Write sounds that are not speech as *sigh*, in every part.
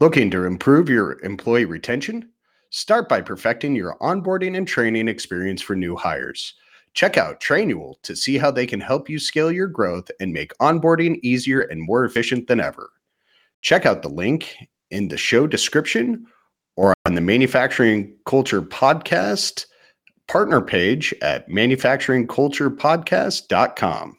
Looking to improve your employee retention? Start by perfecting your onboarding and training experience for new hires. Check out Trainual to see how they can help you scale your growth and make onboarding easier and more efficient than ever. Check out the link in the show description or on the Manufacturing Culture Podcast partner page at manufacturingculturepodcast.com.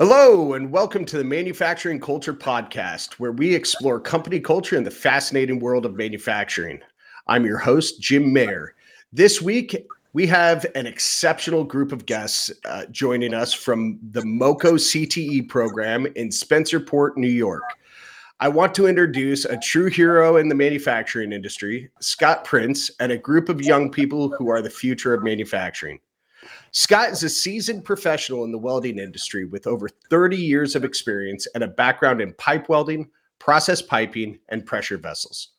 Hello, and welcome to the Manufacturing Culture Podcast, where we explore company culture and the fascinating world of manufacturing. I'm your host, Jim Mayer. This week, we have an exceptional group of guests uh, joining us from the Wemoco CTE program in Spencerport, New York. I want to introduce a true hero in the manufacturing industry, Scott Prince, and a group of young people who are the future of manufacturing. Scott is a seasoned professional in the welding industry with over 30 years of experience and a background in pipe welding, process piping, and pressure vessels.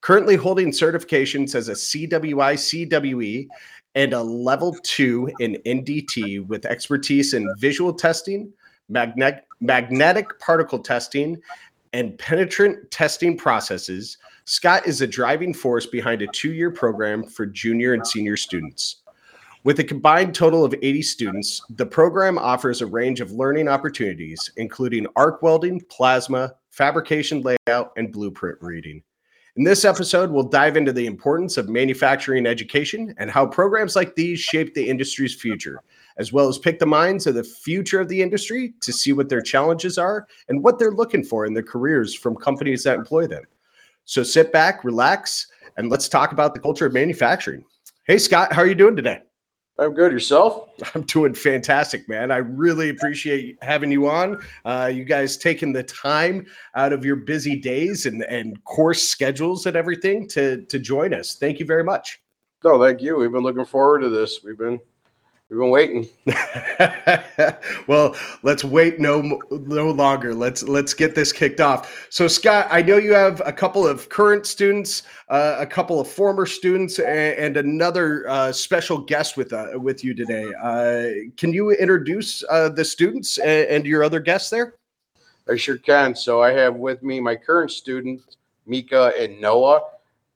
Currently holding certifications as a CWI CWE and a level two in NDT with expertise in visual testing, magnet- magnetic particle testing, and penetrant testing processes, Scott is a driving force behind a two year program for junior and senior students. With a combined total of 80 students, the program offers a range of learning opportunities, including arc welding, plasma, fabrication layout, and blueprint reading. In this episode, we'll dive into the importance of manufacturing education and how programs like these shape the industry's future, as well as pick the minds of the future of the industry to see what their challenges are and what they're looking for in their careers from companies that employ them. So sit back, relax, and let's talk about the culture of manufacturing. Hey, Scott, how are you doing today? I'm good. Yourself? *laughs* I'm doing fantastic, man. I really appreciate having you on. Uh, you guys taking the time out of your busy days and, and course schedules and everything to to join us. Thank you very much. No, thank you. We've been looking forward to this. We've been We've been waiting. *laughs* well, let's wait no no longer. Let's let's get this kicked off. So, Scott, I know you have a couple of current students, uh, a couple of former students, and, and another uh, special guest with uh, with you today. Uh, can you introduce uh, the students and, and your other guests there? I sure can. So, I have with me my current student, Mika and Noah.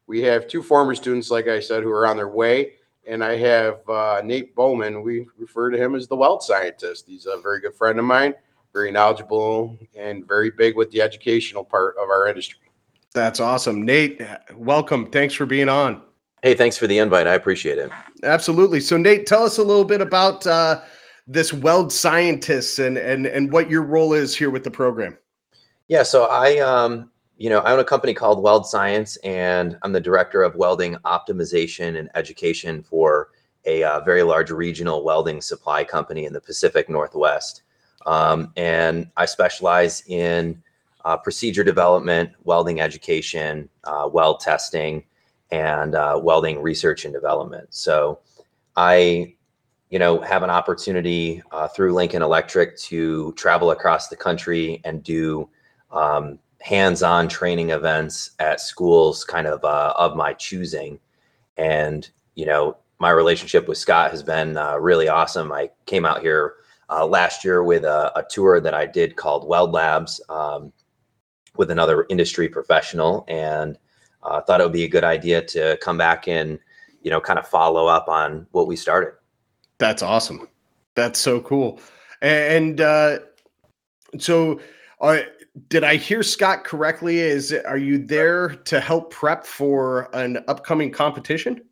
We have two former students, like I said, who are on their way and I have uh, Nate Bowman. We refer to him as the weld scientist. He's a very good friend of mine, very knowledgeable, and very big with the educational part of our industry. That's awesome. Nate, welcome. Thanks for being on. Hey, thanks for the invite. I appreciate it. Absolutely. So, Nate, tell us a little bit about uh, this weld scientist and, and, and what your role is here with the program. Yeah, so I um, you know, I own a company called Weld Science, and I'm the director of welding optimization and education for a uh, very large regional welding supply company in the Pacific Northwest. Um, and I specialize in uh, procedure development, welding education, uh, weld testing, and uh, welding research and development. So I, you know, have an opportunity uh, through Lincoln Electric to travel across the country and do um, hands-on training events at schools kind of uh, of my choosing. And you know my relationship with scott has been uh, really awesome. I came out here uh, last year with a, a, tour that i did called weld labs um, with another industry professional. And uh, thought it would be a good idea to come back and you know kind of follow up on what we started. That's awesome. That's so cool. And uh, so uh, did I hear Scott correctly? Is are you there to help prep for an upcoming competition?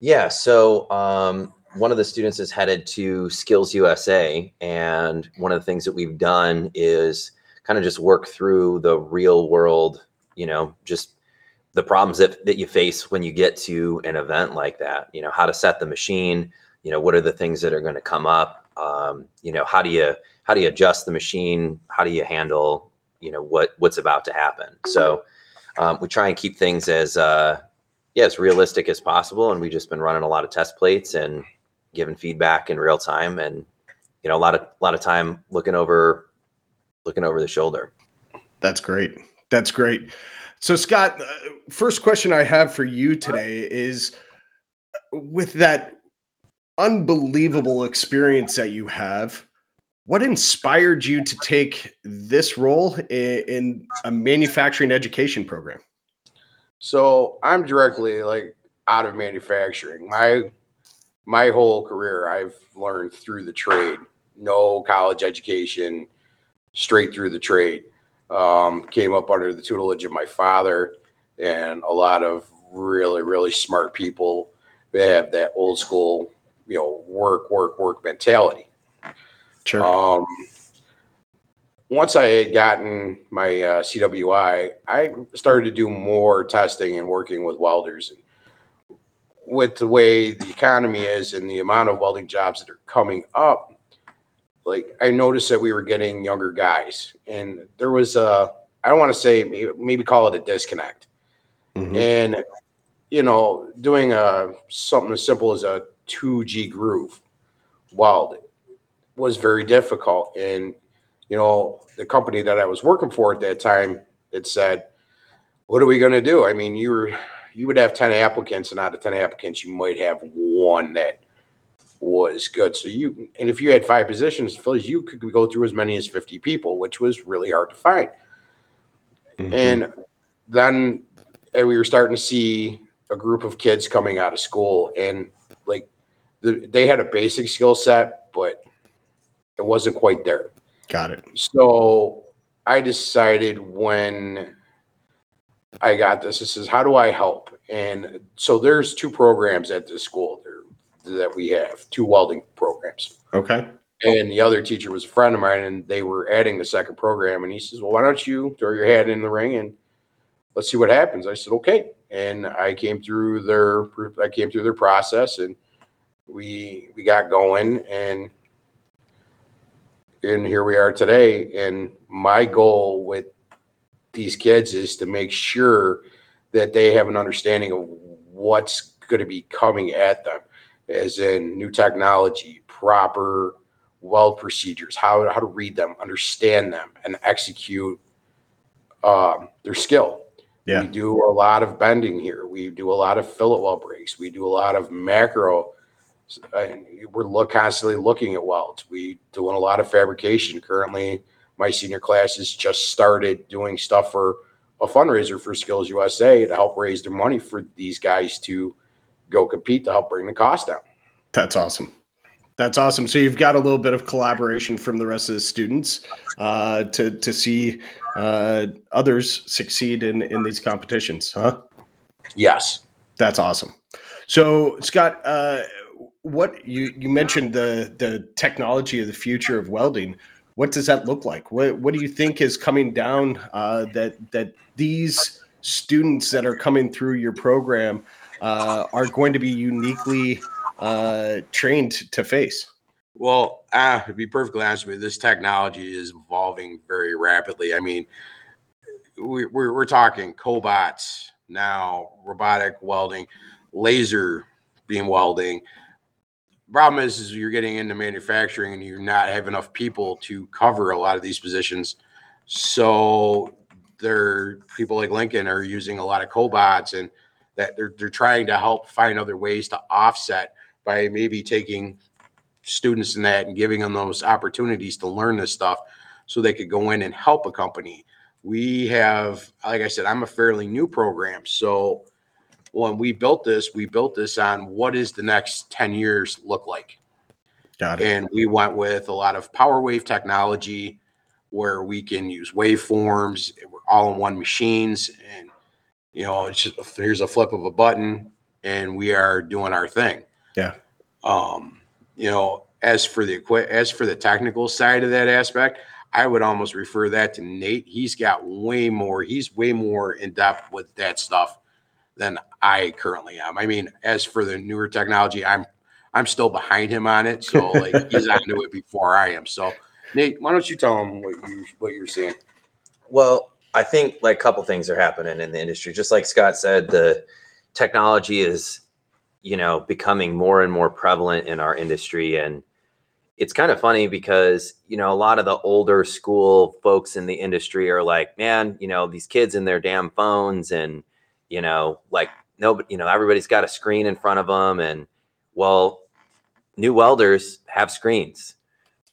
Yeah. So um, one of the students is headed to Skills USA, and one of the things that we've done is kind of just work through the real world. You know, just the problems that, that you face when you get to an event like that. You know, how to set the machine. You know, what are the things that are going to come up? Um, you know, how do you how do you adjust the machine? How do you handle you know what what's about to happen? So um, we try and keep things as uh, yeah as realistic as possible, and we've just been running a lot of test plates and giving feedback in real time, and you know a lot of a lot of time looking over looking over the shoulder. That's great. That's great. So, Scott, uh, first question I have for you today is with that unbelievable experience that you have, what inspired you to take this role in, a manufacturing education program? So, I'm directly like out of manufacturing. My my whole career I've learned through the trade. No college education, straight through the trade. Um, came up under the tutelage of my father and a lot of really, really smart people that have that old school, you know, work, work, work mentality. Sure. Um, once I had gotten my uh, CWI, I started to do more testing and working with welders. And with the way the economy is and the amount of welding jobs that are coming up, like I noticed that we were getting younger guys, and there was a I don't want to say maybe, call it a disconnect, Mhm. and you know doing a something as simple as a two G groove weld was very difficult, and you know the company that I was working for at that time it said, "What are we going to do?" I mean, you were you would have ten applicants, and out of ten applicants, you might have one that was good. So you, and if you had five positions, Phillies, you could go through as many as 50 people, which was really hard to find. Mhm. And then and we were starting to see a group of kids coming out of school and like the, they had a basic skill set, but it wasn't quite there. got it. So I decided when I got this, this is how do I help? And so there's two programs at the school there that we have, two welding programs. Okay. And the other teacher was a friend of mine, and they were adding the second program. And he says, "Well, why don't you throw your hat in the ring and let's see what happens?" I said, "Okay." And I came through their I came through their process, and we we got going, and and here we are today. And my goal with these kids is to make sure that they have an understanding of what's going to be coming at them, as in new technology, proper weld procedures, how, how to read them, understand them, and execute um, their skill. Yeah. We do a lot of bending here. We do a lot of fillet weld breaks. We do a lot of macro. We're look, constantly looking at welds. We doing a lot of fabrication. Currently, my senior class has just started doing stuff for a fundraiser for Skills USA to help raise their money for these guys to go compete to help bring the cost down. That's awesome. That's awesome. So you've got a little bit of collaboration from the rest of the students uh, to to see uh, others succeed in in these competitions, huh? Yes. That's awesome. So Scott, uh, what you you mentioned the the technology of the future of welding. What does that look like? What what do you think is coming down uh, that that these students that are coming through your program uh, are going to be uniquely uh, trained to face? Well, uh, to be perfectly honest with you, this technology is evolving very rapidly. I mean, we, we're, we're talking cobots now, robotic welding, laser beam welding. Problem is, is you're getting into manufacturing and you're not have enough people to cover a lot of these positions. So there, people like Lincoln are using a lot of cobots and that they're they're trying to help find other ways to offset by maybe taking students in that and giving them those opportunities to learn this stuff so they could go in and help a company. We have, like I said, I'm a fairly new program. So when we built this, we built this on what is the next 10 years look like? Got it. And we went with a lot of power wave technology where we can use waveforms, we're all in one machines. And, you know, it's just here's a flip of a button and we are doing our thing. Yeah. Um, you know, as for the as for the technical side of that aspect, I would almost refer that to Nate. He's got way more, he's way more in depth with that stuff than I currently am. I mean, as for the newer technology, I'm I'm still behind him on it. So like *laughs* he's onto it before I am. So Nate, why don't you tell him what you what you're seeing? Well, I think like a couple things are happening in the industry. Just like Scott said, the technology is, you know, becoming more and more prevalent in our industry. And it's kind of funny because, you know, a lot of the older school folks in the industry are like, man, you know, these kids in their damn phones and, you know, like nobody, you know, everybody's got a screen in front of them. And well, new welders have screens.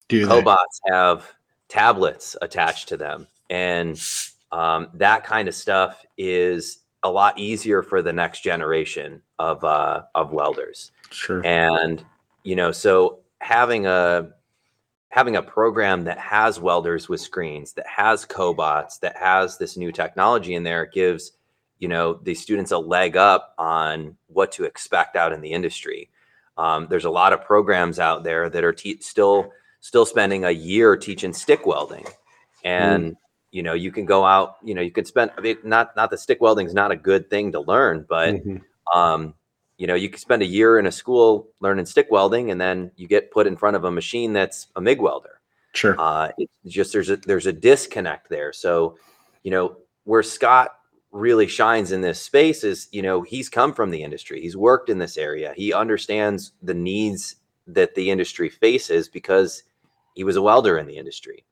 Do? Cobots have tablets attached to them. And um, that kind of stuff is a lot easier for the next generation of uh, of welders. Sure. And you know, so having a having a program that has welders with screens, that has cobots, that has this new technology in there gives you know the students a leg up on what to expect out in the industry. Um, there's a lot of programs out there that are te- still still spending a year teaching stick welding, and you know you can go out you know you could spend I mean, not not that stick welding is not a good thing to learn but Mhm. um you know you could spend a year in a school learning stick welding and then you get put in front of a machine that's a mig welder Sure. uh it's just there's a there's a disconnect there so you know where scott really shines in this space is you know he's come from the industry. He's worked in this area. He understands the needs that the industry faces because he was a welder in the industry.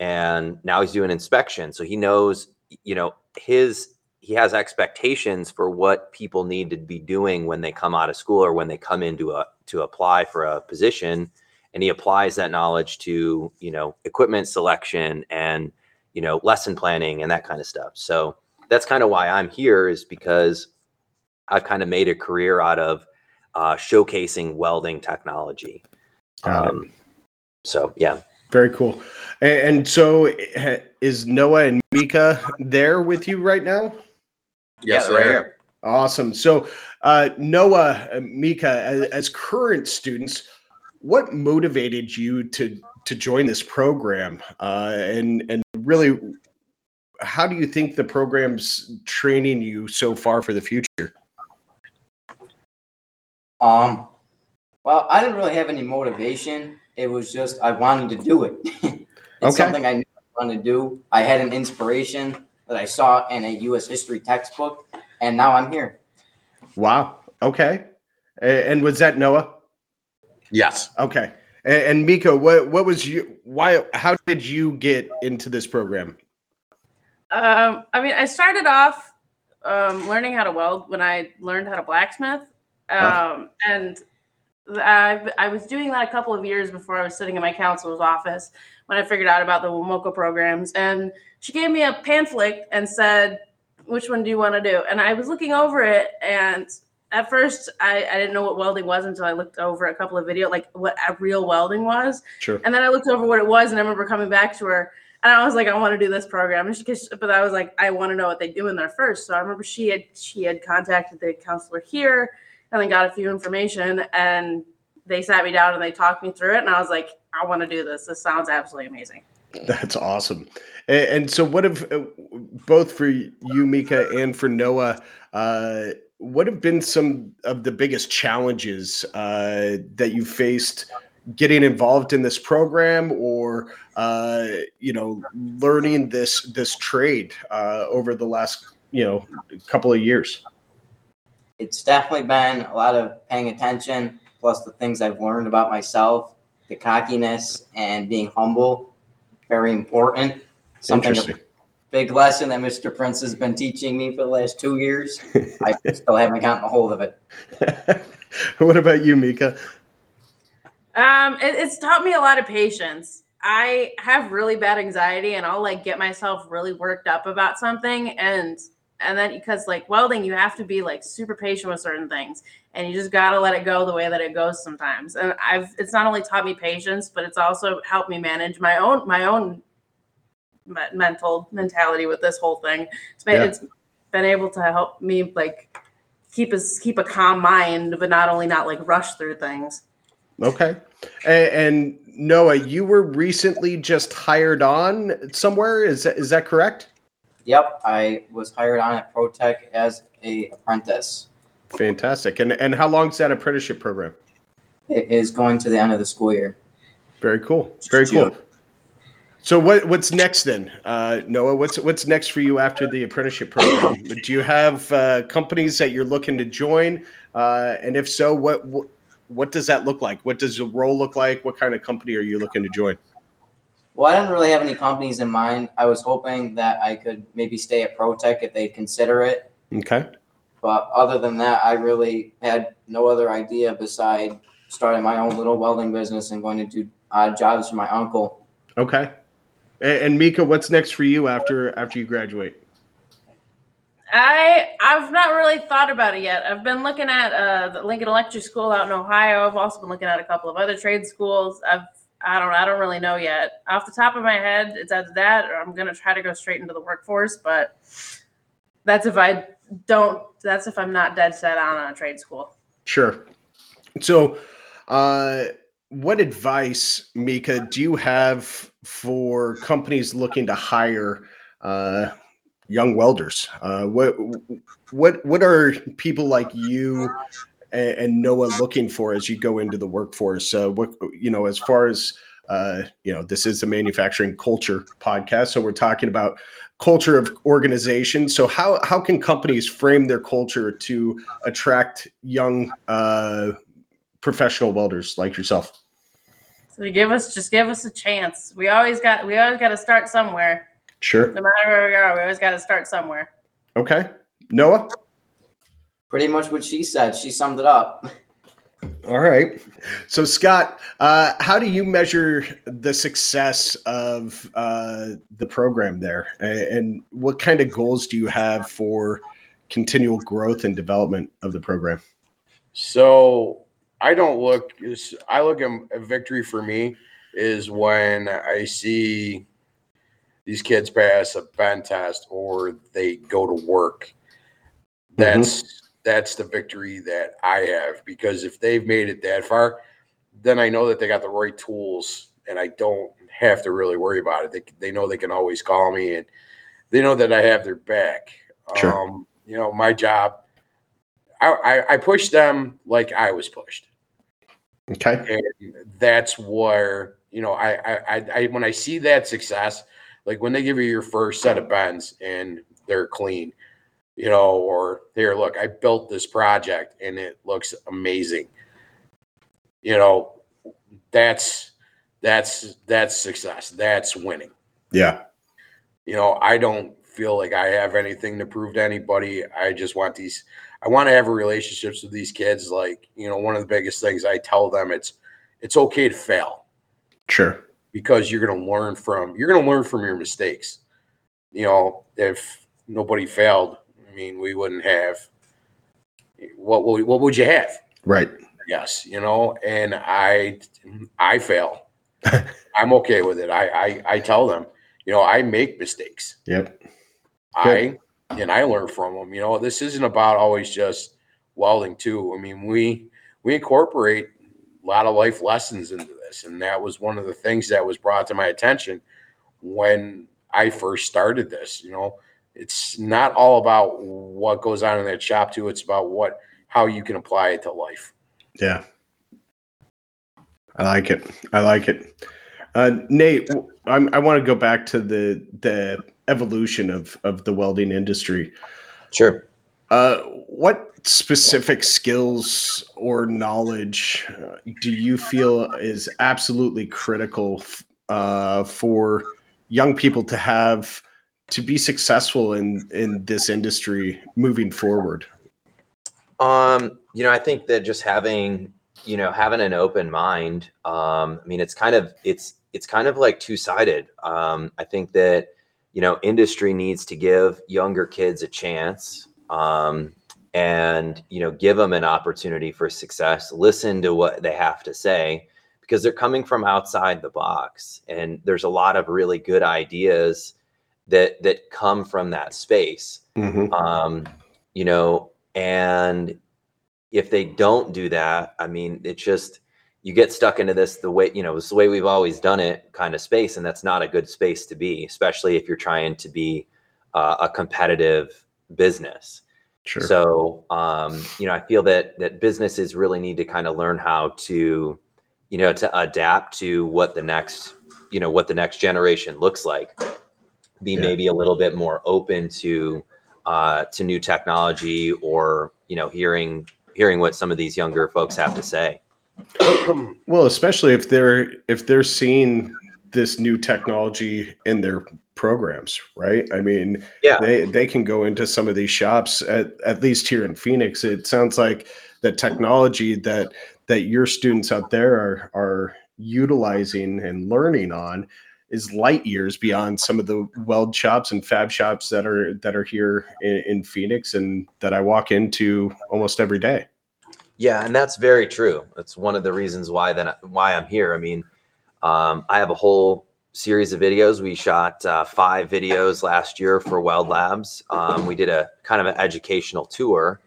And now he's doing inspection. So he knows you know his he has expectations for what people need to be doing when they come out of school or when they come into a to apply for a position. And he applies that knowledge to you know equipment selection and you know lesson planning and that kind of stuff. So that's kind of why i'm here is because i've kind of made a career out of uh, showcasing welding technology um, so yeah Very cool. A- And, so eh, is Noah and Mika there with you right now? Yes, they're right here. Awesome. So, uh, Noah, uh, Mika, as, as current students, what motivated you to to join this program? Uh, and and really, how do you think the program's training you so far for the future? Um, well, I didn't really have any motivation. It was just I wanted to do it. *laughs* it's Okay. something I knew I wanted to do. I had an inspiration that I saw in a U.S. history textbook, and now I'm here. Wow. Okay. And was that Noah? Yes. Okay. And Mika, what what was you? Why? How did you get into this program? Um, I mean, I started off um, learning how to weld when I learned how to blacksmith, um, and I I was doing that a couple of years before I was sitting in my counselor's office when I figured out about the Wemoco programs, and she gave me a pamphlet and said, "Which one do you want to do?" And I was looking over it, and at first I, I didn't know what welding was until I looked over a couple of video, like what a real welding was. Sure. And then I looked over what it was, and I remember coming back to her, and I was like, I want to do this program. And she, but I was like, I want to know what they do in there first. So I remember she had she had contacted the counselor here, and then got a few information, and they sat me down and they talked me through it, and I was like, I want to do this. This sounds absolutely amazing. That's awesome. And, and so, what have uh, both for you, Mika, and for Noah? Uh, what have been some of the biggest challenges uh, that you faced getting involved in this program, or uh, you know, learning this this trade uh, over the last you know couple of years? It's definitely been a lot of paying attention, plus the things I've learned about myself, the cockiness and being humble, very important. Something a big lesson that Mr. Prince has been teaching me for the last two years. I *laughs* still haven't gotten a hold of it. *laughs* what about you, Mika? Um, it, it's taught me a lot of patience. I have really bad anxiety, and I'll like get myself really worked up about something, and and then because like welding, you have to be like super patient with certain things, and you just gotta let it go the way that it goes sometimes. And I've it's not only taught me patience, but it's also helped me manage my own my own mental mentality with this whole thing. It's been, Yeah. it's been able to help me like keep us keep a calm mind, but not only not like rush through things. Okay. And, and Noah, you were recently just hired on somewhere. Is that is that correct? Yep, I was hired on at ProTech as a apprentice. Fantastic. And and how long is that apprenticeship program? It is going to the end of the school year. Very cool. Very cool. So what what's next then, uh, Noah? What's what's next for you after the apprenticeship program? Do you have uh, companies that you're looking to join? Uh, and if so, what, what what does that look like? What does the role look like? What kind of company are you looking to join? Well, I didn't really have any companies in mind. I was hoping that I could maybe stay at ProTech if they'd consider it. Okay. But other than that, I really had no other idea beside starting my own little welding business and going to do odd jobs for my uncle. Okay. And, and Mika, what's next for you after after you graduate? I I've not really thought about it yet. I've been looking at uh, the Lincoln Electric School out in Ohio. I've also been looking at a couple of other trade schools. I've I don't I don't really know yet. Off the top of my head, it's either that or I'm gonna try to go straight into the workforce. But that's if I don't. That's if I'm not dead set on a trade school. Sure. So, uh, what advice, Mika, do you have for companies looking to hire uh, young welders? Uh, what what what are people like you and, and Noah looking for as you go into the workforce? Uh, what you know, as far as uh, you know, this is a manufacturing culture podcast, so we're talking about culture of organization. So how how can companies frame their culture to attract young uh, professional welders like yourself? So give us just give us a chance. We always got we always got to start somewhere. Sure. No matter where we are, we always got to start somewhere. Okay. Noah? Pretty much what she said. She summed it up. All right. So, Scott, uh, how do you measure the success of uh, the program there? And what kind of goals do you have for continual growth and development of the program? So I don't look. I look at a victory for me is when I see these kids pass a band test or they go to work. That's that's the victory that I have because if they've made it that far, then I know that they got the right tools and I don't have to really worry about it. They they know they can always call me and they know that I have their back. Sure. Um, you know, my job I, I, I push them like I was pushed. Okay. And that's where, you know, I, I, I, when I see that success, like when they give you your first set of bends and they're clean, you know, or here, look, I built this project and it looks amazing. You know, that's, that's, that's success. That's winning. Yeah. You know, I don't feel like I have anything to prove to anybody. I just want these I want to have relationships with these kids. Like, you know, one of the biggest things I tell them it's it's okay to fail Sure. Because you're gonna learn from you're gonna learn from your mistakes. You know, if nobody failed, I mean, we wouldn't have what would what would you have? Right. Yes, you know, and I I fail. *laughs* I'm okay with it. I, I I tell them, you know, I make mistakes. Yep. I and I learn from them. You know, this isn't about always just welding too. I mean, we we incorporate a lot of life lessons into this, and that was one of the things that was brought to my attention when I first started this. You know, it's not all about what goes on in that shop too. It's about what how you can apply it to life. Yeah. I like it. I like it. Uh, Nate, w- I'm, I want to go back to the the evolution of of the welding industry. Sure. Uh, what specific skills or knowledge uh, do you feel is absolutely critical uh, for young people to have to be successful in in this industry moving forward? Um, you know, I think that just having, you know, having an open mind. Um, I mean, it's kind of it's it's kind of like two sided. Um, I think that you know, industry needs to give younger kids a chance. Um, and you know, give them an opportunity for success. Listen to what they have to say because they're coming from outside the box, and there's a lot of really good ideas that that come from that space Mm-hmm. um, you know, and if they don't do that, I mean, it's just you get stuck into this the way you know it's the way we've always done it kind of space, and that's not a good space to be, especially if you're trying to be uh, a competitive business. Sure. So, um, you know, I feel that that businesses really need to kind of learn how to, you know, to adapt to what the next, you know, what the next generation looks like. Be Yeah. maybe a little bit more open to uh, to new technology, or you know, hearing hearing what some of these younger folks have to say. well, especially if they're if they're seeing this new technology in their programs, right? I mean, Yeah. they they can go into some of these shops at at least here in Phoenix. It sounds like the technology that that your students out there are are utilizing and learning on is light years beyond some of the weld shops and fab shops that are that are here in, in Phoenix and that I walk into almost every day. Yeah, and that's very true. That's one of the reasons why that why I'm here. I mean, um, I have a whole series of videos. We shot uh, five videos last year for Weld Labs. Um, we did a kind of an educational tour,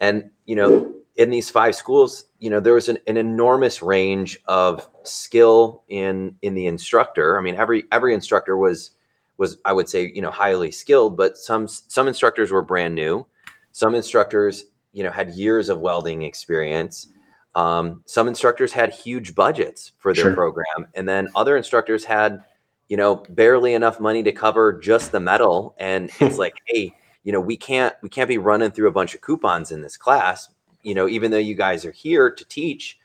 and you know, in these five schools, you know, there was an, an enormous range of skill in in the instructor. I mean, every every instructor was was I would say you know highly skilled, but some some instructors were brand new. Some instructors you know had years of welding experience um, some instructors had huge budgets for their Sure. program and then other instructors had you know barely enough money to cover just the metal and *laughs* it's like hey you know we can't we can't be running through a bunch of coupons in this class you know even though you guys are here to teach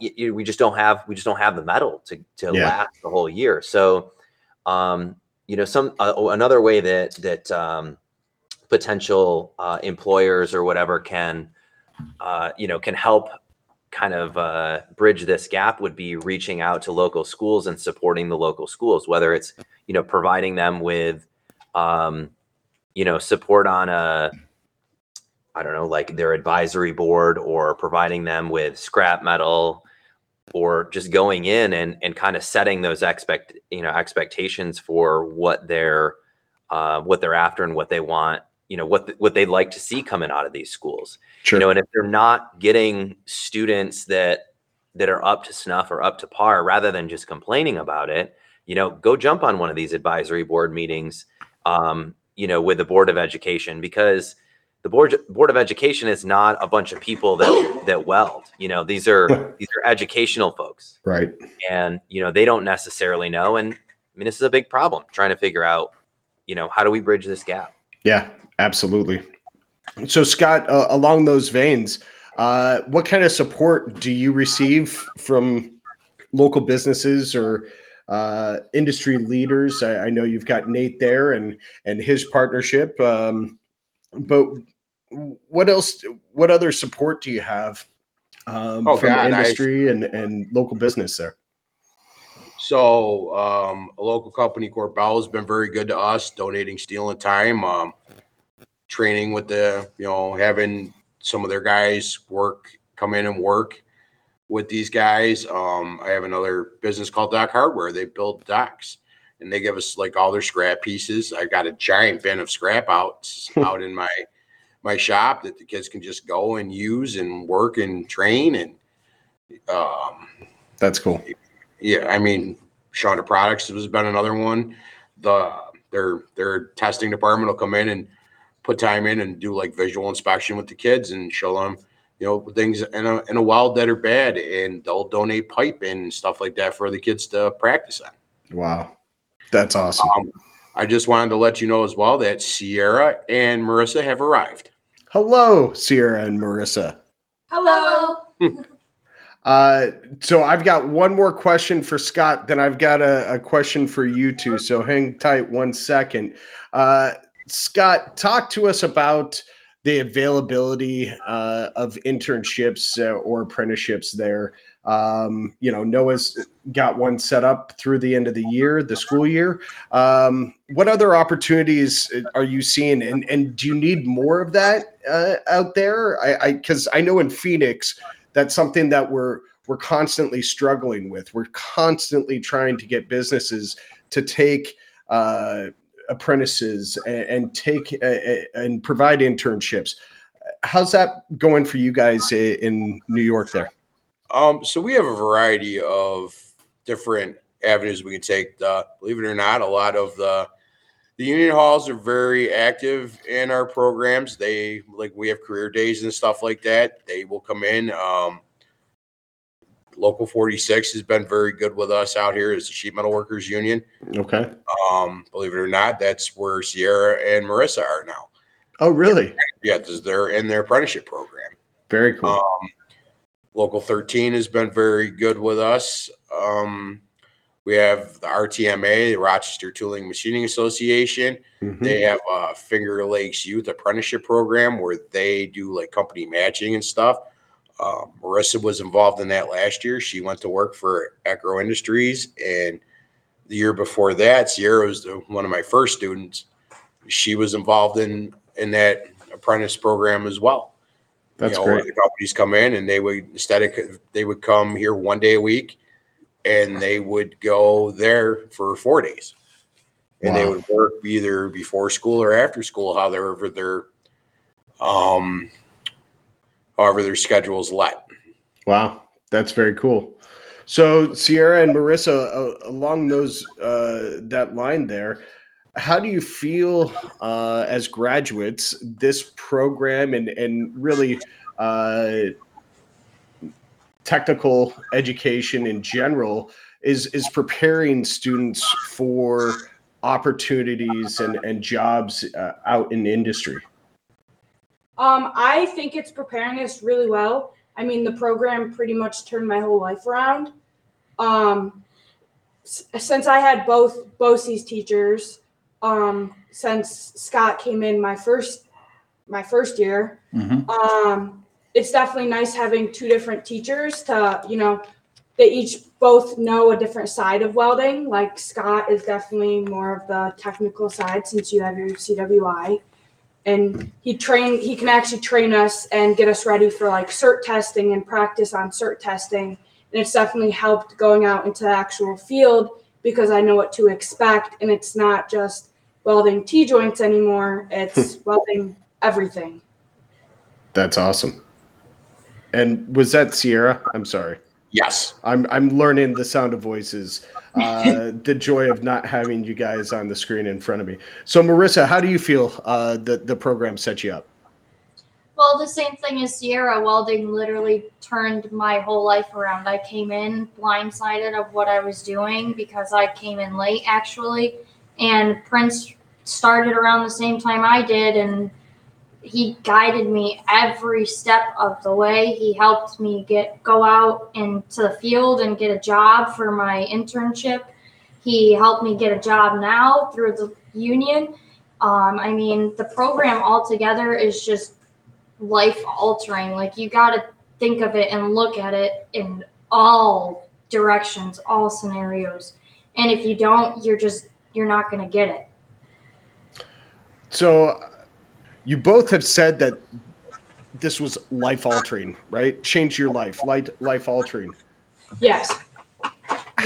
we just don't have we just don't have the metal to to Yeah. last the whole year so um you know some uh, oh, another way that that um potential uh, employers or whatever can uh, you know can help kind of uh, bridge this gap would be reaching out to local schools and supporting the local schools whether it's you know providing them with um, you know support on a i don't know like their advisory board or providing them with scrap metal or just going in and and kind of setting those expect you know expectations for what they're uh, what they're after and what they want you know what th- what they'd like to see coming out of these schools. Sure. you know and if they're not getting students that that are up to snuff or up to par rather than just complaining about it you know go jump on one of these advisory board meetings um, you know with the board of education because the board board of education is not a bunch of people that that weld. You know these are these are educational folks. Right. and you know they don't necessarily know and i mean this is a big problem trying to figure out you know how do we bridge this gap? Yeah, absolutely. So, Scott, uh, along those veins, uh, what kind of support do you receive from local businesses or uh, industry leaders? I, I know you've got Nate there and and his partnership, um, but what else? What other support do you have um, Oh, from God, I- industry and and local business there? So, um, a local company, Corbell, has been very good to us, donating steel and time, um, training with the, you know, having some of their guys work, come in and work with these guys. Um, I have another business called Dock Hardware. They build docks and they give us like all their scrap pieces. I got a giant bin of scrap out out in my my shop that the kids can just go and use and work and train and um That's cool. yeah, I mean, Shonda Products has been another one. The their their testing department will come in and put time in and do like visual inspection with the kids and show them, you know, things in a in a weld that are bad, and they'll donate pipe and stuff like that for the kids to practice on. Wow, that's awesome. Um, I just wanted to let you know as well that Cierra and Marissa have arrived. Hello, Cierra and Marissa. Hello. *laughs* Uh, so I've got one more question for Scott, then I've got a, a question for you two. So hang tight one second. Uh, Scott, talk to us about the availability uh, of internships uh, or apprenticeships there. Um, you know, Noah's got one set up through the end of the year, the school year. Um, what other opportunities are you seeing, and and do you need more of that uh, out there? I because I, I know in Phoenix that's something that we're we're constantly struggling with. We're constantly trying to get businesses to take uh, apprentices and, and take uh, uh, and provide internships. How's that going for you guys in New York? There, Um, so we have a variety of different avenues we can take. Uh, believe it or not, a lot of the the union halls are very active in our programs. They like we have career days and stuff like that. They will come in. Um, Local 46 has been very good with us out here as the sheet metal workers union. Okay. Um, believe it or not, that's where Cierra and Marissa are now. Oh, really? Yeah, they're in their apprenticeship program. Very cool. Um, Local 13 has been very good with us. Um, we have the RTMA, the Rochester Tooling Machining Association. Mhm. They have a Finger Lakes Youth Apprenticeship Program where they do like company matching and stuff. Uh, Marissa was involved in that last year. She went to work for Acro Industries, and the year before that, Cierra was the- one of my first students. She was involved in in that apprentice program as well. That's you know, great. The companies come in and they would instead of they would come here one day a week, and they would go there for four days, and they would work either before school or after school, however their um however their schedules let. Wow, that's very cool. So Cierra and Marissa, uh, along those uh, that line there, how do you feel uh, as graduates? This program and and really uh, technical education in general is is preparing students for opportunities and and jobs uh, out in industry. Um, I think it's preparing us really well. I mean, the program pretty much turned my whole life around. Um, s- since I had both BOCES teachers, um, since Scott came in my first my first year, um, it's definitely nice having two different teachers to you know they each both know a different side of welding. Like Scott is definitely more of the technical side since you have your CWI and he train he can actually train us and get us ready for like cert testing and practice on cert testing and it's definitely helped going out into the actual field because i know what to expect and it's not just welding t joints anymore hmm. it's welding everything That's awesome. And was that Cierra? I'm sorry. Yes. I'm I'm learning the sound of voices. Uh, the joy of not having you guys on the screen in front of me. So, Marissa, how do you feel uh, that the program set you up? Well, the same thing as Cierra. Welding literally turned my whole life around. I came in blindsided of what I was doing because I came in late actually, and Prince started around the same time I did, and he guided me every step of the way. He helped me get go out into the field and get a job for my internship. He helped me get a job now through the union. Um, I mean, the program altogether is just life altering. Like you got to think of it and look at it in all directions, all scenarios. And if you don't, you're just you're not going to get it. So, you both have said that this was life altering, right? Changed your life, life life altering. yes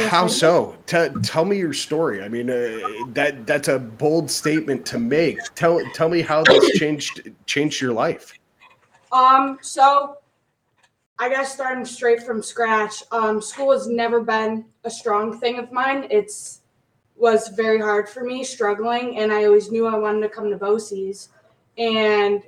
How so? Tell tell me your story. I mean, uh, that that's a bold statement to make. Tell tell me how this changed changed your life. Um, so I guess starting straight from scratch, um, school has never been a strong thing of mine. It's was very hard for me, struggling, and I always knew I wanted to come to BOCES. And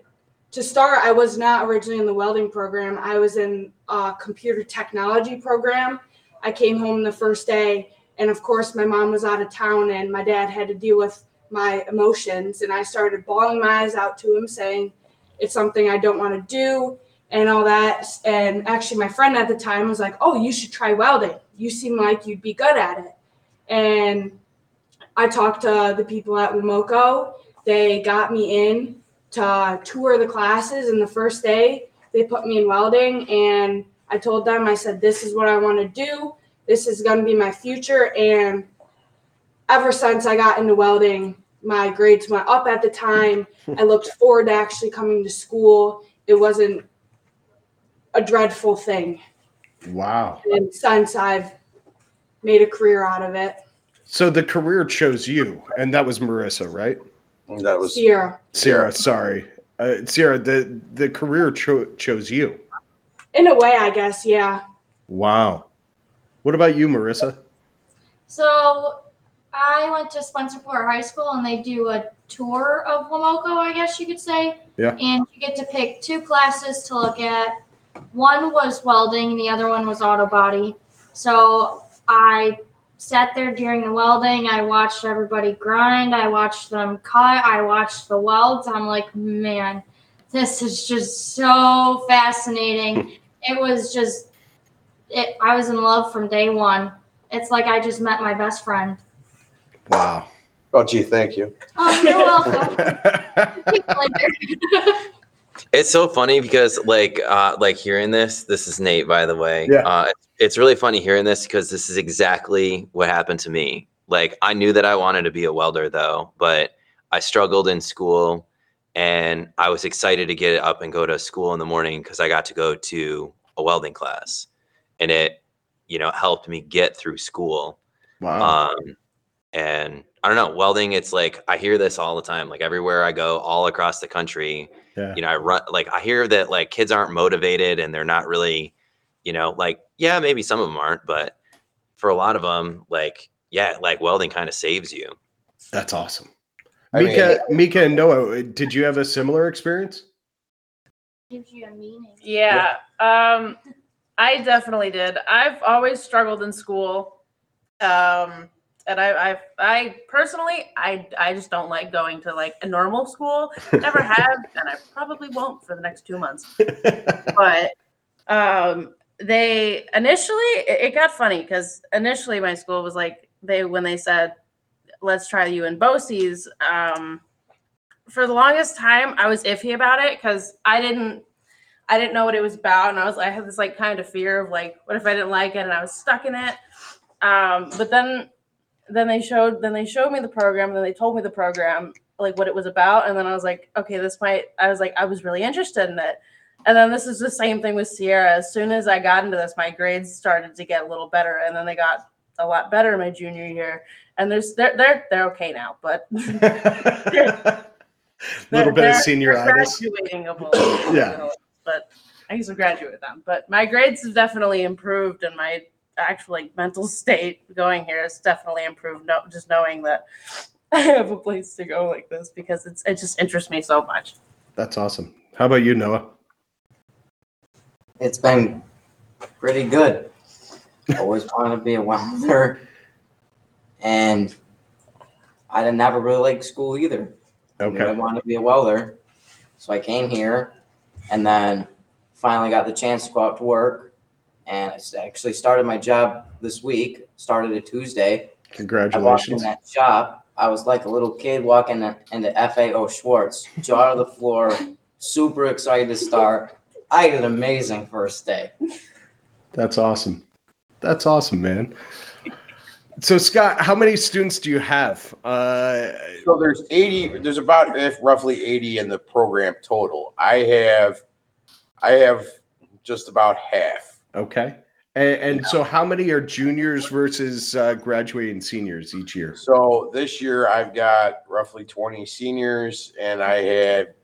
to start, I was not originally in the welding program. I was in a computer technology program. I came home the first day, and of course, my mom was out of town, and my dad had to deal with my emotions. And I started bawling my eyes out to him, saying, it's something I don't want to do and all that. And actually, my friend at the time was like, Oh, you should try welding. You seem like you'd be good at it. And I talked to the people at Wemoco. They got me in to tour the classes. And the first day, they put me in welding. And I told them, I said, This is what I want to do. This is going to be my future. And ever since I got into welding, my grades went up at the time. *laughs* I looked forward to actually coming to school. It wasn't a dreadful thing. Wow. And since I've made a career out of it, So the career chose you, and that was Marissa, right? That was Cierra. Sarah, sorry. Uh, Sarah, the the career cho- chose you. In a way, I guess, yeah. Wow. What about you, Marissa? So I went to Spencerport High School and they do a tour of Wemoco, I guess you could say. Yeah. And you get to pick two classes to look at. One was welding, and the other one was auto body. So I sat there during the welding. I watched everybody grind. I watched them cut. I watched the welds. I'm like, man, this is just so fascinating. It was just, it. I was in love from day one. It's like I just met my best friend. Wow. Oh, gee, thank you. Oh, you're welcome. *laughs* *laughs* It's so funny because like uh like hearing this, this is Nate by the way. Yeah. Uh it's really funny hearing this because this is exactly what happened to me. Like I knew that I wanted to be a welder though, but I struggled in school and I was excited to get up and go to school in the morning because I got to go to a welding class and it, you know, helped me get through school. wow. Um, and I don't know, welding, it's like I hear this all the time, like everywhere I go, all across the country. Yeah. You know, I run like I hear that like kids aren't motivated and they're not really, you know, like, yeah, maybe some of them aren't, but for a lot of them, like, yeah, like welding kind of saves you. That's awesome. I mean- Mika, Mika and Noah, did you have a similar experience? Gives you a meaning. Yeah. Um, I definitely did. I've always struggled in school. Um, and I, I, I personally, I, I just don't like going to like a normal school. *laughs* Never have, and I probably won't for the next two months. *laughs* But um, they initially, it, got funny because initially my school was like they when they said, "Let's try you in BOCES." Um, for the longest time, I was iffy about it because I didn't I didn't know what it was about, and I was I had this like kind of fear of like, what if I didn't like it and I was stuck in it. Um, but then then they showed then they showed me the program, and then they told me the program like what it was about, and then I was like, okay, this might. I was like, I was really interested in it. And then this is the same thing with Cierra. As soon as I got into this, my grades started to get a little better, and then they got a lot better my junior year. And there's they're they're they're okay now, but *laughs* *laughs* a little bit of senioritis. they're graduating a little, Yeah. but I used to graduate with them. But my grades have definitely improved, and my actual like mental *laughs* state going here has definitely improved. No, just knowing that I have a place to go like this because it's it just interests me so much. That's awesome. How about you, Noah? It's been pretty good. Always wanted to be a welder, and I didn't never really like school either. I I wanted to be a welder, so I came here, and then finally got the chance to go out to work, and I actually started my job this week. Started a Tuesday. Congratulations! I walked in that shop. I was like a little kid walking in- into FAO Schwarz, jaw to the floor, super excited to start. I had an amazing first day. That's awesome. That's awesome, man. So, Scott, how many students do you have? Uh, So there's 80, there's about if roughly 80 in the program total. I have, I have just about half. okay. And, and so, how many are juniors versus uh, graduating seniors each year? So this year I've got roughly 20 seniors and I had,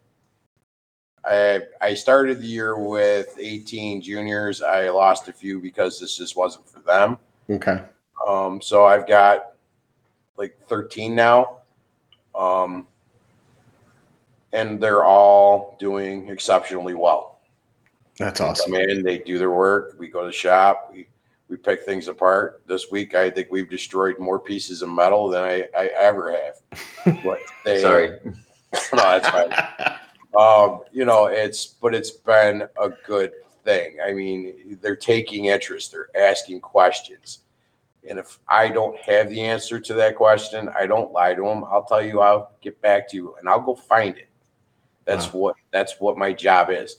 I, I started the year with 18 juniors. I lost a few because this just wasn't for them. Okay. Um, so I've got like 13 now. Um, and they're all doing exceptionally well. That's They awesome. Come in, they do their work. We go to the shop. We we pick things apart. This week, I think we've destroyed more pieces of metal than I, I ever have. *laughs* What they, Sorry. *laughs* no, that's fine. *laughs* Um, you know, it's but it's been a good thing. I mean, they're taking interest. They're asking questions. And if I don't have the answer to that question, I don't lie to them. I'll tell you, I'll get back to you and I'll go find it. That's what that's what my job is.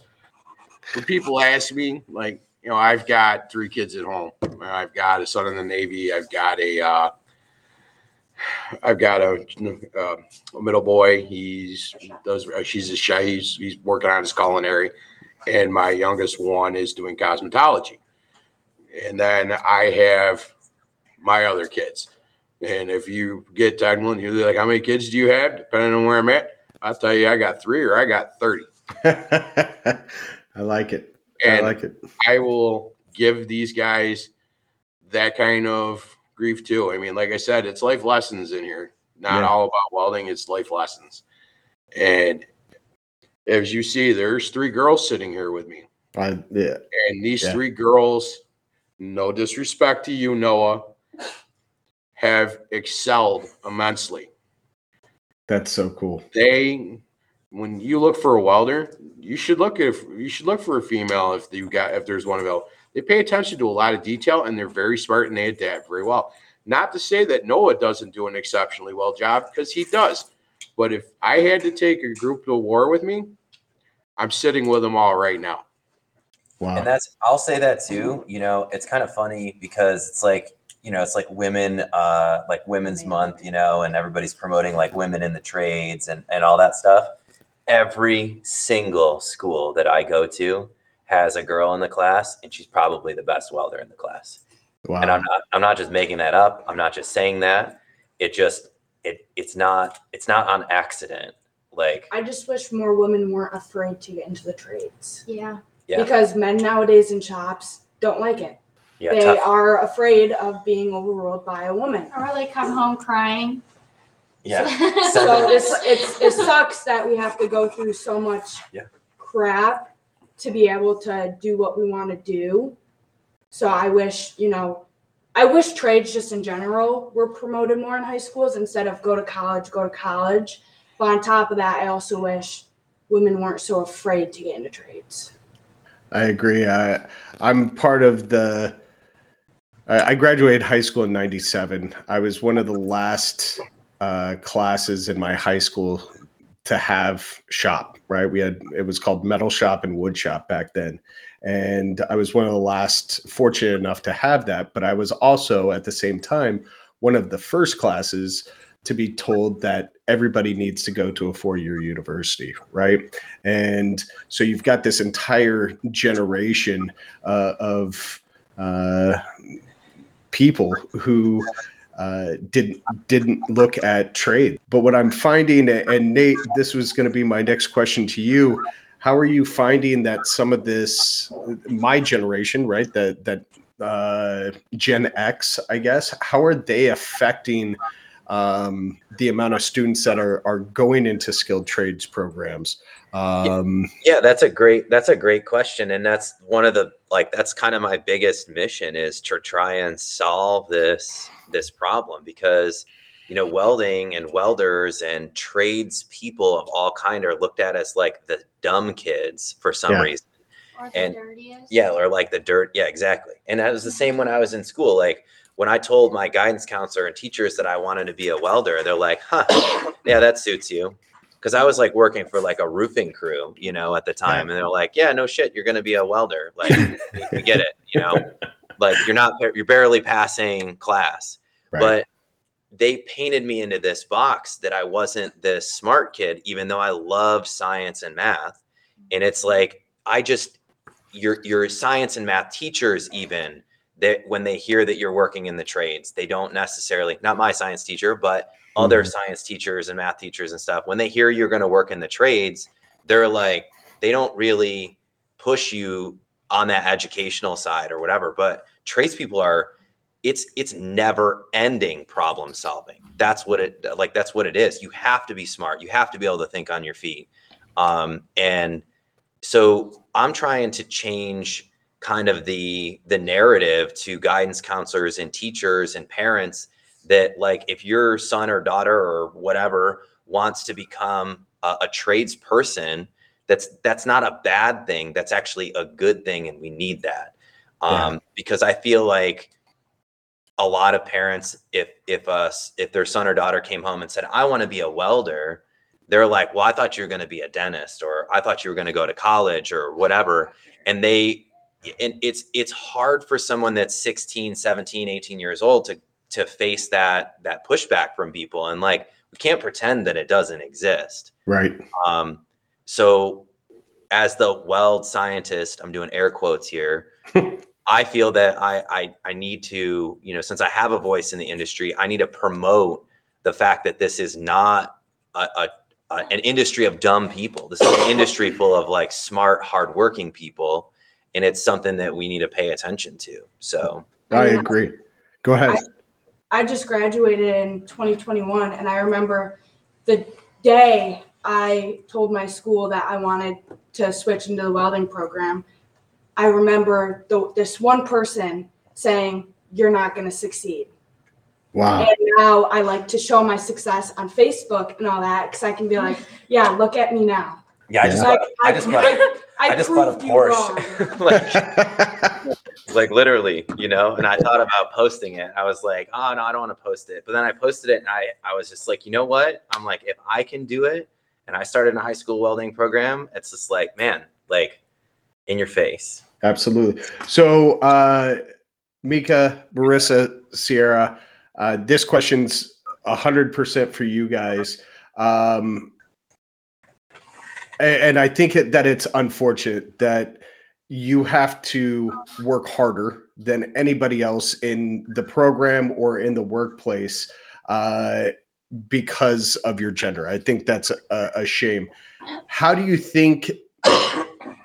When people ask me, like, you know, I've got three kids at home. I've got a son in the Navy. I've got a uh, I've got a, uh, a middle boy. He's does she's a shy. He's he's working on his culinary, and my youngest one is doing cosmetology. And then I have my other kids. And if you get to one, you're like, how many kids do you have? Depending on where I'm at, I'll tell you, I got three or I got thirty. *laughs* I like it. I like it. I will give these guys that kind of grief too. I mean, like I said, it's life lessons in here. Not Yeah. all about welding, it's life lessons. And as you see, there's three girls sitting here with me. I, yeah. And these Yeah. three girls, no disrespect to you, Noah, have excelled immensely. That's so cool. They when you look for a welder, you should look if you should look for a female if you got if there's one available. They pay attention to a lot of detail and they're very smart and they adapt very well. Not to say that Noah doesn't do an exceptionally well job because he does. But if I had to take a group to war with me, I'm sitting with them all right now. Wow. And that's I'll say that too. You know, it's kind of funny because it's like you know, it's like women, uh, like Women's Month, you know, and everybody's promoting like women in the trades and and all that stuff. Every single school that I go to has a girl in the class, and she's probably the best welder in the class. wow. And I'm not I'm not just making that up. I'm not just saying that. It just it it's not it's not on accident. Like I just wish more women weren't afraid to get into the trades Yeah. Yeah. because men nowadays in shops don't like it. yeah, they tough. are afraid of being overruled by a woman. Or they come home crying. Yeah. *laughs* So it's, it's it sucks that we have to go through so much Yeah. crap to be able to do what we want to do. So I wish, you know, I wish trades just in general were promoted more in high schools instead of go to college, go to college. But on top of that, I also wish women weren't so afraid to get into trades. I agree. I, I'm part of the. I graduated high school in '97. I was one of the last uh, classes in my high school to have shop. Right, we had it was called metal shop and wood shop back then, and I was one of the last fortunate enough to have that. But I was also at the same time one of the first classes to be told that everybody needs to go to a four-year university, right? And so you've got this entire generation uh, of uh, people who uh, didn't didn't look at trade. But what I'm finding, and Nate, this was going to be my next question to you. How are you finding that some of this, my generation, right? That that uh, Gen X, I guess. How are they affecting? Um, the amount of students that are are going into skilled trades programs. Um, Yeah, that's a great that's a great question and that's one of the like that's kind of my biggest mission is to try and solve this this problem because you know welding and welders and trades people of all kind are looked at as like the dumb kids for some Yeah. reason. Or the And- dirtiest. Yeah, or like the dirt. Yeah, exactly. And that was the same when I was in school. Like when I told my guidance counselor and teachers that I wanted to be a welder, they're like, huh, yeah, that suits you. Cause I was like working for like a roofing crew, you know, at the time. And they're like, yeah, no shit, you're going to be a welder. Like, *laughs* we, get it, you know, like you're not, you're barely passing class. Right. But they painted me into this box that I wasn't this smart kid, even though I love science and math. And it's like, I just, your, your science and math teachers, even that when they hear that you're working in the trades, they don't necessarily, not my science teacher, but other Mhm. science teachers and math teachers and stuff, when they hear you're going to work in the trades, they're like, they don't really push you on that educational side or whatever. But tradespeople are, it's it's never ending problem solving. That's what it like. That's what it is. You have to be smart. You have to be able to think on your feet. Um, and so I'm trying to change kind of the the narrative to guidance counselors and teachers and parents that like if your son or daughter or whatever wants to become a, a tradesperson that's that's not a bad thing. That's actually a good thing and we need that. Um, because i feel like a lot of parents if if us if their son or daughter came home and said i want to be a welder they're like well i thought you were going to be a dentist or i thought you were going to go to college or whatever. And they and it's it's hard for someone that's 16 17 18 years old to to face that that pushback from people and like we can't pretend that it doesn't exist right. um, so, as the weld scientist, I'm doing air quotes here. *laughs* I feel that I, I I need to, you know, since I have a voice in the industry, I need to promote the fact that this is not a, a, a an industry of dumb people. This is an industry full of like smart, hardworking people, and it's something that we need to pay attention to. So, I agree. Go ahead. I just graduated in 2021, and I remember the day I told my school that I wanted to switch into the welding program. I remember the, this one person saying, "You're not going to succeed." Wow. And now I like to show my success on Facebook and all that because I can be like, "Yeah, look at me now." Yeah, I just Like, bought, I just bought, I, I just bought a proved you wrong. Porsche. *laughs* like, *laughs* like literally, you know. And I thought about posting it. I was like, oh no, I don't want to post it. But then I posted it, and I I was just like, you know what? I'm like, if I can do it, and I started a high school welding program, it's just like, man, like, in your face. Absolutely. So, uh, Mika, Marissa, Cierra, uh, this question's a hundred percent for you guys. Um, a- and, I think that it's unfortunate that you have to work harder than anybody else in the program or in the workplace uh, because of your gender. I think that's a, a shame. How do you think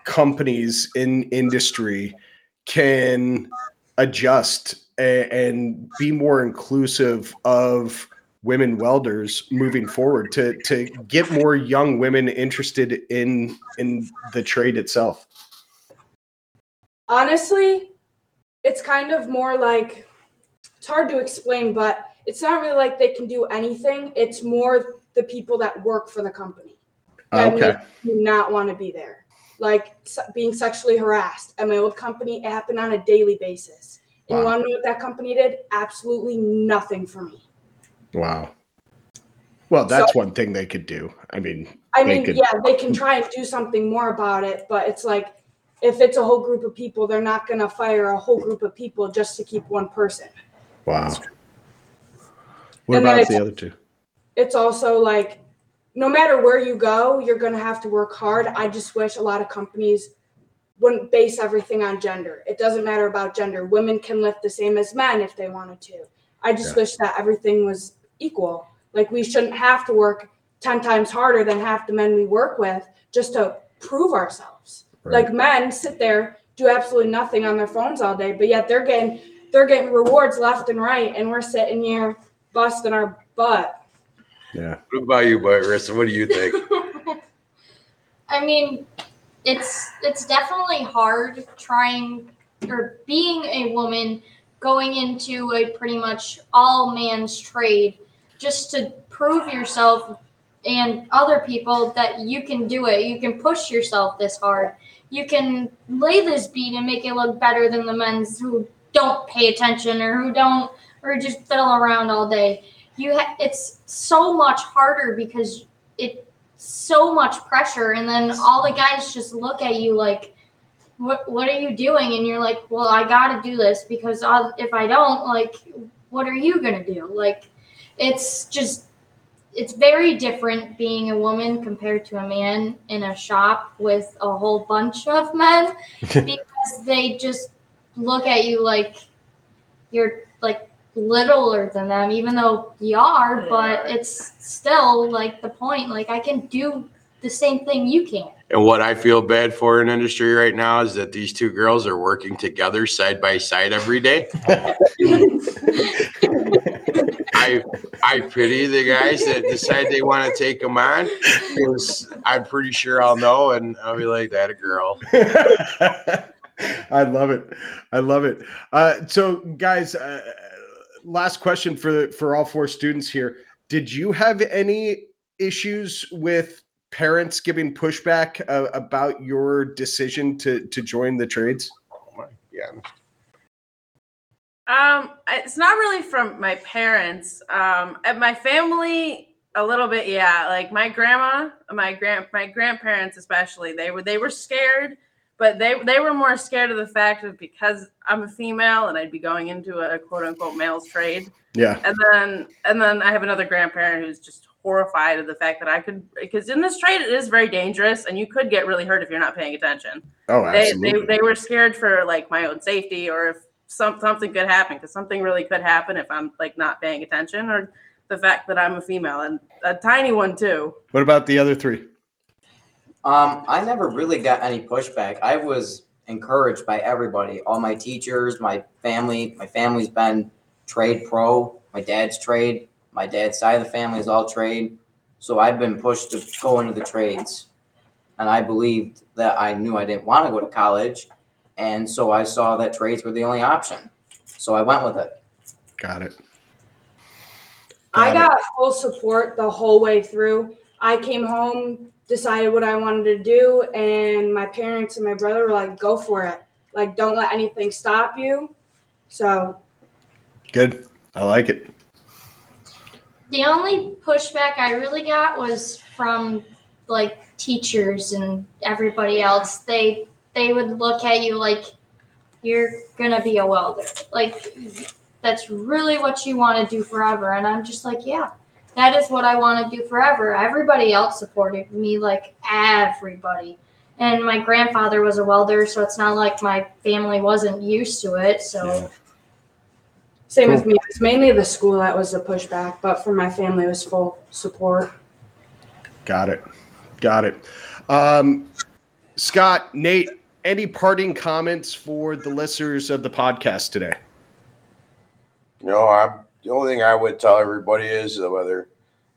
companies in industry can adjust and be more inclusive of women welders moving forward to to get more young women interested in in the trade itself honestly, it's kind of more like it's hard to explain, but it's not really like they can do anything. It's more the people that work for the company ah, that okay you not want to be there. Like being sexually harassed at my old company, it happened on a daily basis. And you want to know what that company did? Absolutely nothing for me. Wow well that's one thing they could do i mean I mean, could- yeah, they can try and do something more about it, but it's like if it's a whole group of people, they're not going to fire a whole group of people just to keep one person. wow what And about the other two it's also like no matter where you go, you're going to have to work hard. I just wish a lot of companies wouldn't base everything on gender. It doesn't matter about gender. Women can lift the same as men if they wanted to. I just Yeah. wish that everything was equal. Like we shouldn't have to work 10 times harder than half the men we work with just to prove ourselves. Right. Like men sit there, do absolutely nothing on their phones all day, but yet they're getting they're getting rewards left and right and we're sitting here busting our butt. yeah What about you, Marissa? What do you think? *laughs* I mean, it's it's definitely hard trying or being a woman going into a pretty much all man's trade just to prove yourself and other people that you can do it. You can push yourself this hard. You can lay this beat and make it look better than the men's who don't pay attention or who don't or just fiddle around all day. You ha- it's so much harder because it's so much pressure and then all the guys just look at you like what what are you doing and you're like well i gotta do this because I'll, if i don't like what are you gonna do like it's just it's very different being a woman compared to a man in a shop with a whole bunch of men *laughs* because they just look at you like you're like littler than them even though you are but it's still like the point. Like i can do the same thing you can. And what I feel bad for in industry right now is that these two girls are working together side by side every day. *laughs* I I pity the guys that decide they want to take them on because I'm pretty sure I'll know and I'll be like that a girl. *laughs* I love it. I love it. Uh, so, guys, uh, last question for for all four students here. Did you have any issues with parents giving pushback uh, about your decision to to join the trades? Oh my God. Um, it's not really from my parents. Um, and my family a little bit, yeah. Like my grandma, my grand, my grandparents especially, they were they were scared, but they they were more scared of the fact that because I'm a female and I'd be going into a quote unquote male's trade. Yeah. And then and then I have another grandparent who's just horrified of the fact that I could because in this trade it is very dangerous and you could get really hurt if you're not paying attention Oh, they, absolutely. they, they were scared for like my own safety or if some, something could happen because something really could happen if i'm like not paying attention or the fact that i'm a female and a tiny one too what about the other three? Um, I never really got any pushback. I was encouraged by everybody, all my teachers, my family. My family's been trade pro My dad's trade. My dad's side of the family is all trade. So I've been pushed to go into the trades. And I believed that I knew I didn't want to go to college. And so I saw that trades were the only option. So I went with it. Got it. I Got it. full support the whole way through. I came home, decided what I wanted to do, and my parents and my brother were like, "Go for it! Like, don't let anything stop you." So Good. I like it. The only pushback I really got was from like teachers and everybody else. They they would look at you like you're gonna be a welder. Like that's really what you want to do forever. And I'm just like, yeah, that is what I want to do forever. Everybody else supported me, like everybody. And my grandfather was a welder, so it's not like my family wasn't used to it. So Yeah. same Cool. with me. It's mainly the school that was the pushback, but for my family, it was full support. Got it. Got it. Um, Scott, Nate, any parting comments for the listeners of the podcast today? You know, I'm the only thing I would tell everybody is whether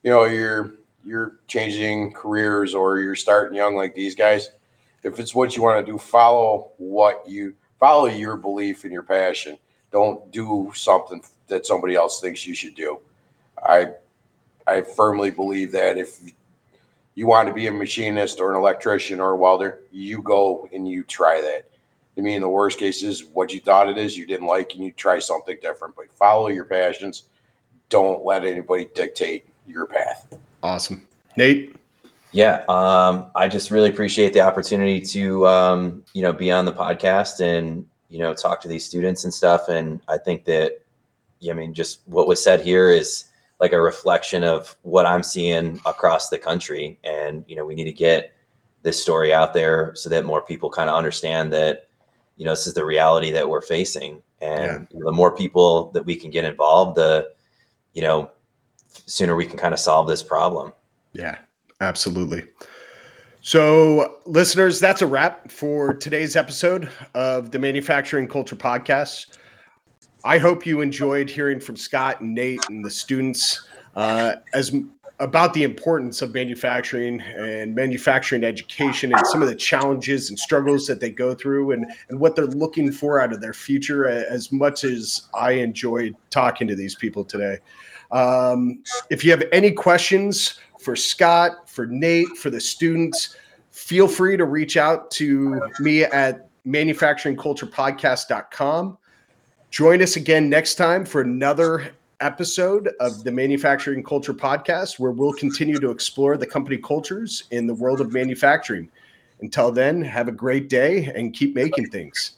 you know you're you're changing careers or you're starting young like these guys, if it's what you want to do, follow what you follow your belief and your passion. Don't do something that somebody else thinks you should do. I I firmly believe that if you want to be a machinist or an electrician or a welder, you go and you try that. I mean, the worst case is what you thought it is, you didn't like, and you try something different. But follow your passions. Don't let anybody dictate your path. Awesome. Nate, Yeah, um, I just really appreciate the opportunity to um, you know be on the podcast and you know talk to these students and stuff. And I think that yeah, I mean, just what was said here is like a reflection of what I'm seeing across the country. And you know, we need to get this story out there so that more people kind of understand that you know this is the reality that we're facing. And the more people that we can get involved, the you know sooner we can kind of solve this problem. Yeah, absolutely. So, listeners, that's a wrap for today's episode of the Manufacturing Culture Podcast. I hope you enjoyed hearing from Scott and Nate and the students uh, as about the importance of manufacturing and manufacturing education and some of the challenges and struggles that they go through and, and what they're looking for out of their future as much as I enjoyed talking to these people today. Um, if you have any questions for Scott, for Nate, for the students, feel free to reach out to me at manufacturingculturepodcast.com. Join us again next time for another episode of the Manufacturing Culture Podcast, where we'll continue to explore the company cultures in the world of manufacturing. Until then, have a great day and keep making things.